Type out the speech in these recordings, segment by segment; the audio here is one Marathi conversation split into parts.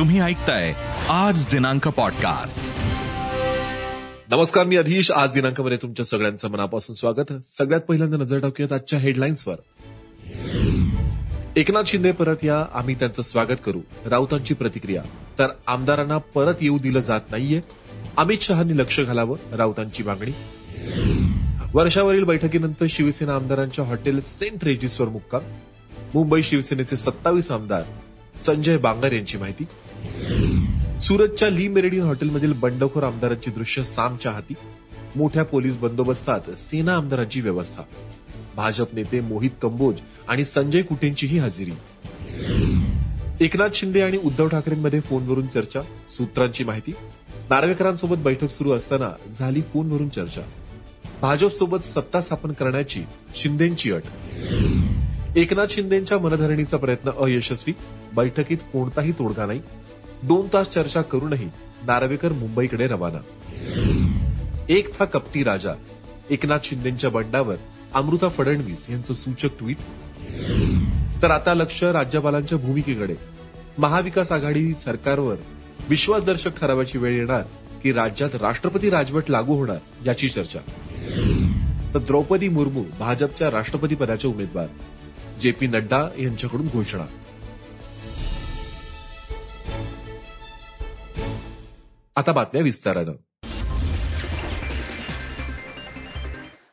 तुम्ही ऐकताय आज दिनांक पॉडकास्ट नमस्कार मी अधीश. आज दिनांकामध्ये तुमच्या सगळ्यांचं मनापासून स्वागत. सगळ्यात पहिल्यांदा नजर टाकूयात आजच्या हेडलाईन्सवर एकनाथ शिंदे परत या आम्ही त्यांचं स्वागत करू. राऊतांची प्रतिक्रिया. तर आमदारांना परत येऊ दिलं जात नाहीये. अमित शहानी लक्ष घालावं राऊतांची मागणी. वर्षावरील बैठकीनंतर शिवसेना आमदारांच्या हॉटेल सेंट रेजिसवर मुक्काम. मुंबई शिवसेनेचे सत्तावीस आमदार. संजय बांगर यांची माहिती. सुरतच्या ली मेरेडियन हॉटेलमधील बंडखोर आमदारांची दृश्य सामच्या हाती मोठ्या पोलीस बंदोबस्तात सेना आमदारांची व्यवस्था. भाजप नेते मोहित कंबोज आणि संजय कुटेंचीही हजेरी. एकनाथ शिंदे आणि उद्धव ठाकरेंमध्ये फोनवरून चर्चा सूत्रांची माहिती. नार्वेकरांसोबत बैठक सुरू असताना झाली फोनवरून चर्चा. भाजपसोबत सत्ता स्थापन करण्याची शिंदेची अट. एकनाथ शिंदेच्या मनधरणीचा प्रयत्न अयशस्वी. बैठकीत कोणताही तोडगा नाही. दोन तास चर्चा करूनही नार्वेकर मुंबईकडे रवाना. एक था कपटी राजा एकनाथ शिंदेच्या बंडावर अमृता फडणवीस यांचं सूचक ट्विट. तर आता लक्ष राज्यपालांच्या भूमिकेकडे. महाविकास आघाडी सरकारवर विश्वासदर्शक ठरावाची वेळ येणार की राज्यात राष्ट्रपती राजवट लागू होणार याची चर्चा. तर द्रौपदी मुर्मू भाजपच्या राष्ट्रपती पदाचे उमेदवार जे पी नड्डा यांच्याकडून घोषणा. आता बातम्या विस्तारानं.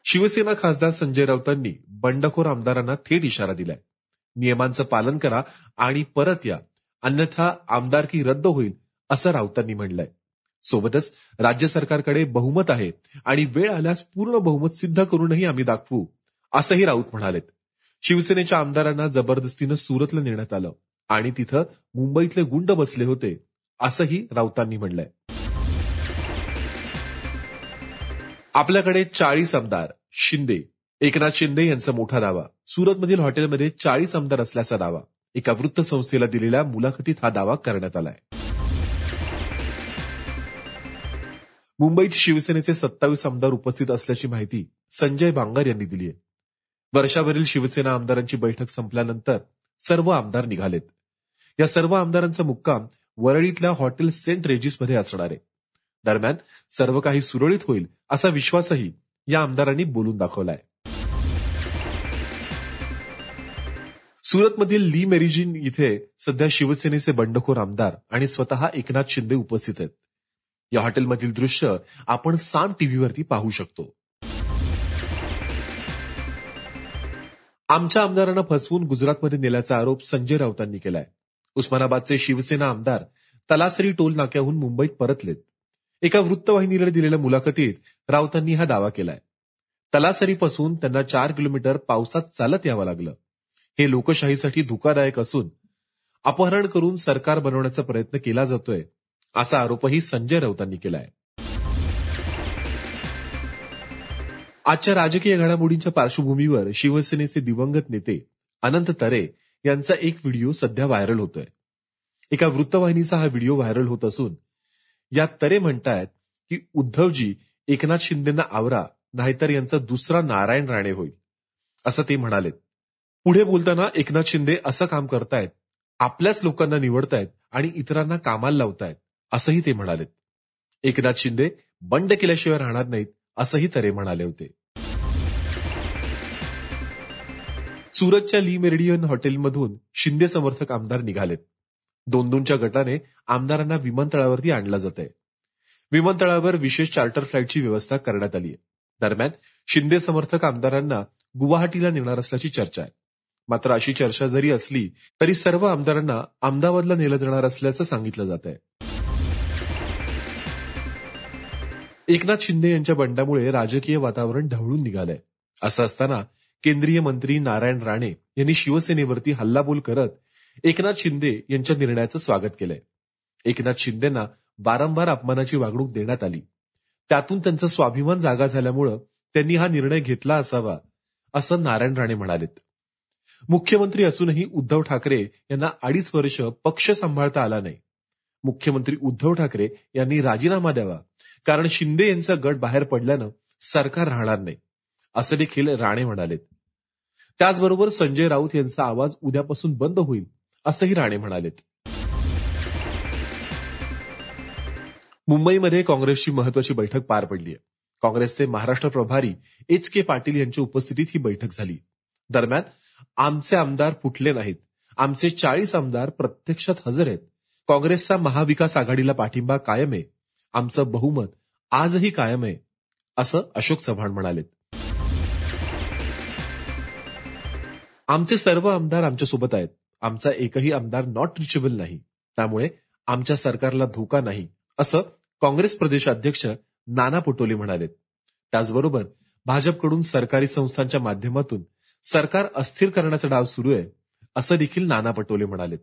शिवसेना खासदार संजय राऊतांनी बंडखोर आमदारांना थेट इशारा दिलाय. नियमांचं पालन करा आणि परत या. अन्यथा आमदारकी रद्द होईल असं राऊतांनी म्हणलंय. सोबतच राज्य सरकारकडे बहुमत आहे आणि वेळ आल्यास पूर्ण बहुमत सिद्ध करूनही आम्ही दाखवू असंही राऊत म्हणालेत. शिवसेनेच्या आमदारांना जबरदस्तीनं सुरतला नेण्यात आलं आणि तिथं मुंबईतले गुंड बसले होते असंही राऊतांनी म्हणलंय. आपल्याकडे चाळीस आमदार. शिंदे. एकनाथ शिंदे यांचा मोठा दावा. सुरतमधील हॉटेलमध्ये चाळीस आमदार असल्याचा दावा. एका वृत्तसंस्थेला दिलेल्या मुलाखतीत हा दावा करण्यात आलाय. मुंबईत शिवसेनेचे सत्तावीस आमदार उपस्थित असल्याची माहिती संजय बांगर यांनी दिली आहे. वर्षावरील शिवसेना आमदारांची बैठक संपल्यानंतर सर्व आमदार निघालेत. या सर्व आमदारांचा मुक्काम वरळीतल्या हॉटेल सेंट रेजिसमध्ये असणार आहे. दरम्यान सर्व काही सुरळीत होईल असा विश्वासही या आमदारांनी बोलून दाखवलाय. सुरतमधील ली मेरिजिन इथे सध्या शिवसेनेचे बंडखोर आमदार आणि स्वतः एकनाथ शिंदे उपस्थित आहेत. या हॉटेलमधील दृश्य आपण साम टीव्हीवरती पाहू शकतो. आमच्या आमदारांना फसवून गुजरातमध्ये नेल्याचा आरोप संजय राऊतांनी केलाय. उस्मानाबादचे शिवसेना आमदार तलासरी टोल नाक्याहून मुंबईत परतलेत. एका वृत्तवाहिनीला दिलेल्या मुलाखतीत राऊतांनी हा दावा केलाय. तलासरीपासून त्यांना चार किलोमीटर पावसात चालत यावं लागलं. हे लोकशाहीसाठी धोकादायक असून अपहरण करून सरकार बनवण्याचा प्रयत्न केला जातोय असा आरोपही संजय राऊतांनी केलाय. आजच्या राजकीय घडामोडींच्या पार्श्वभूमीवर शिवसेनेचे दिवंगत नेते अनंत तरे यांचा एक व्हिडिओ सध्या व्हायरल होतोय. एका वृत्तवाहिनीचा हा व्हिडिओ व्हायरल होत असून यात तरे म्हणतायत की उद्धवजी एकनाथ शिंदेना आवरा नाहीतर यांचा दुसरा नारायण राणे होईल. असं ते म्हणालेत. पुढे बोलताना एकनाथ शिंदे असं काम करतायत आपल्याच लोकांना निवडतायत आणि इतरांना कामाला लावतायत असंही ते म्हणालेत. एकनाथ शिंदे बंड केल्याशिवाय राहणार नाहीत असंही तरे म्हणाले होते. सुरतच्या ली मेरिडियन हॉटेलमधून शिंदे समर्थक आमदार निघालेत. दोन दोनच्या गटाने आमदारांना विमानतळावरती आणलं जात आहे विमानतळावर विशेष चार्टर फ्लाईटची व्यवस्था करण्यात आली आहे दरम्यान शिंदे समर्थक आमदारांना गुवाहाटीला नेणार असल्याची चर्चा आहे. मात्र अशी चर्चा जरी असली तरी सर्व आमदारांना अहमदाबादला नेलं जाणार असल्याचं सांगितलं जात आहे एकनाथ शिंदे यांच्या बंडामुळे राजकीय वातावरण ढवळून निघालंय. असं असताना केंद्रीय मंत्री नारायण राणे यांनी शिवसेनेवरती हल्लाबोल करत एकनाथ शिंदे यांच्या निर्णयाचं स्वागत केलंय. एकनाथ शिंदेना वारंवार अपमानाची वागणूक देण्यात आली. त्यातून त्यांचा स्वाभिमान जागा झाल्यामुळं त्यांनी हा निर्णय घेतला असावा असं नारायण राणे म्हणालेत. मुख्यमंत्री असूनही उद्धव ठाकरे यांना अडीच वर्ष पक्ष सांभाळता आला नाही. मुख्यमंत्री उद्धव ठाकरे यांनी राजीनामा द्यावा कारण शिंदे यांचा गट बाहेर पडल्यानं सरकार राहणार नाही असं देखील राणे म्हणालेत. त्याचबरोबर संजय राऊत यांचा आवाज उद्यापासून बंद होईल असंही राणे म्हणालेत. मुंबईमध्ये काँग्रेसची महत्वाची बैठक पार पडली आहे. काँग्रेसचे महाराष्ट्र प्रभारी एच के पाटील यांच्या उपस्थितीत ही बैठक झाली. दरम्यान आमचे आमदार फुटले नाहीत. आमचे चाळीस आमदार प्रत्यक्षात हजर आहेत. काँग्रेसचा महाविकास आघाडीला पाठिंबा कायम आहे. आमचं बहुमत आजही कायम आहे असं अशोक चव्हाण म्हणालेत. आमचे सर्व आमदार आमच्यासोबत आहेत. आमचा एकही आमदार नॉट रिचेबल नाही. त्यामुळे आमच्या सरकारला धोका नाही असं काँग्रेस प्रदेशाध्यक्ष नाना पटोले म्हणाले त्याचबरोबर भाजपकडून सरकारी संस्थांच्या माध्यमातून सरकार अस्थिर करण्याचा डाव सुरू आहे असं देखील नाना पटोले म्हणाले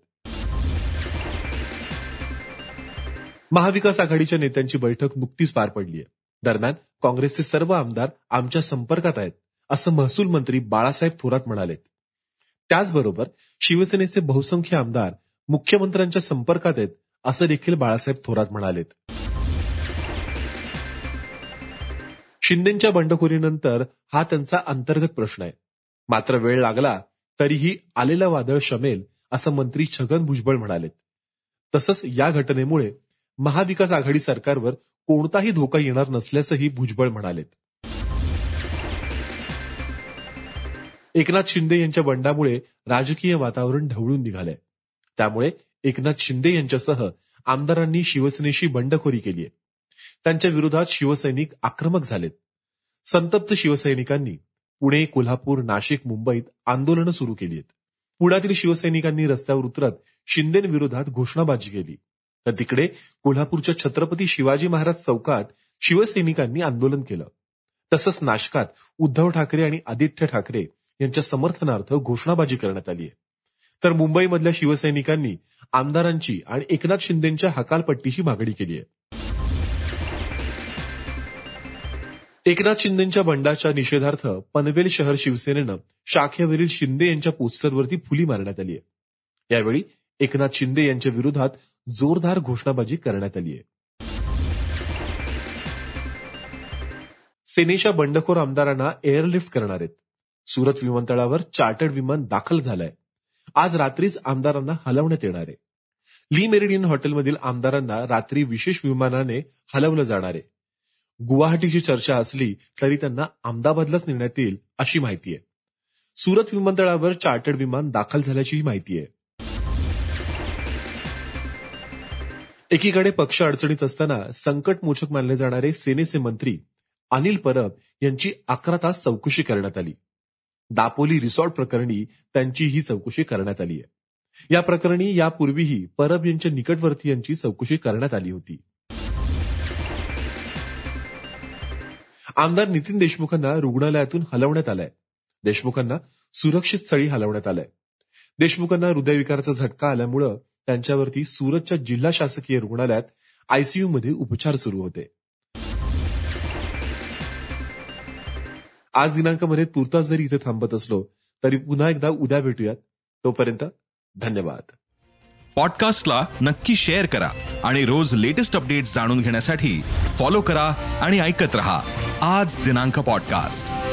महाविकास आघाडीच्या नेत्यांची बैठक नुकतीच पार पडली आहे. दरम्यान काँग्रेसचे सर्व आमदार आमच्या संपर्कात आहेत असं महसूल मंत्री बाळासाहेब थोरात म्हणालेत. त्याचबरोबर शिवसेनेचे बहुसंख्य आमदार मुख्यमंत्र्यांच्या संपर्कात आहेत असं देखील बाळासाहेब थोरात म्हणालेत. शिंदेच्या बंडखोरीनंतर हा त्यांचा अंतर्गत प्रश्न आहे. मात्र वेळ लागला तरीही आलेलं वादळ शमेल असं मंत्री छगन भुजबळ म्हणालेत. तसंच या घटनेमुळे महाविकास आघाडी सरकारवर कोणताही धोका येणार नसल्याचंही भुजबळ म्हणालेत. एकनाथ शिंदे यांच्या बंडामुळे राजकीय वातावरण ढवळून निघालंय. त्यामुळे एकनाथ शिंदे यांच्यासह आमदारांनी शिवसेनेशी बंडखोरी केली आहे. त्यांच्या विरोधात शिवसैनिक आक्रमक झालेत. संतप्त शिवसैनिकांनी पुणे कोल्हापूर नाशिक मुंबईत आंदोलनं सुरू केली आहेत. पुण्यातील शिवसैनिकांनी रस्त्यावर उतरत शिंदेविरोधात घोषणाबाजी केली. तर तिकडे कोल्हापूरच्या छत्रपती शिवाजी महाराज चौकात शिवसैनिकांनी आंदोलन केलं. तसंच नाशकात उद्धव ठाकरे आणि आदित्य ठाकरे यांच्या समर्थनार्थ घोषणाबाजी करण्यात आली आहे. तर मुंबईमधल्या शिवसैनिकांनी आमदारांची आणि एकनाथ शिंदेच्या हकालपट्टीची मागणी केली आहे. एकनाथ शिंदेच्या बंडाच्या निषेधार्थ पनवेल शहर शिवसेनेनं शाखेवरील शिंदे यांच्या पोस्टरवरती फुली मारण्यात आली आहे. यावेळी एकनाथ शिंदे यांच्या विरोधात जोरदार घोषणाबाजी करण्यात आली आहे. सेनेच्या बंडखोर आमदारांना एअरलिफ्ट करणार आहेत. सुरत विमानतळावर चार्टर्ड विमान दाखल झालंय. आज रात्रीच आमदारांना हलवण्यात येणार आहे. ली मेरिडियन हॉटेलमधील आमदारांना रात्री विशेष विमानाने हलवलं जाणार आहे. गुवाहाटीची चर्चा असली तरी त्यांना अहमदाबादलाच नेण्यात येईल अशी माहिती आहे. सुरत विमानतळावर चार्टर्ड विमान दाखल झाल्याचीही माहिती आहे. एकीकडे पक्ष अडचणीत असताना संकटमोचक मानले जाणारे सेनेचे मंत्री अनिल परब यांची अकरा तास चौकशी करण्यात आली. दापोली रिसॉर्ट प्रकरणी त्यांची ही चौकशी करण्यात आली आहे. या प्रकरणी यापूर्वीही परब यांच्या निकटवर्तीयांची चौकशी करण्यात आली होती. आमदार नितीन देशमुखांना रुग्णालयातून हलवण्यात आलंय. देशमुखांना सुरक्षित स्थळी हलवण्यात आलंय. देशमुखांना हृदयविकाराचा झटका आल्यामुळं त्यांच्यावरती सुरतच्या जिल्हा शासकीय रुग्णालयात आयसीयू मध्ये उपचार सुरू होते. आज दिनांकमध्ये तुर्तास जरी इथे थांबत असलो तरी पुन्हा एकदा उद्या भेटूयात. तोपर्यंत धन्यवाद. पॉडकास्टला नक्की शेअर करा आणि रोज लेटेस्ट अपडेट्स जाणून घेण्यासाठी फॉलो करा आणि ऐकत रहा. आज दिनांक पॉडकास्ट.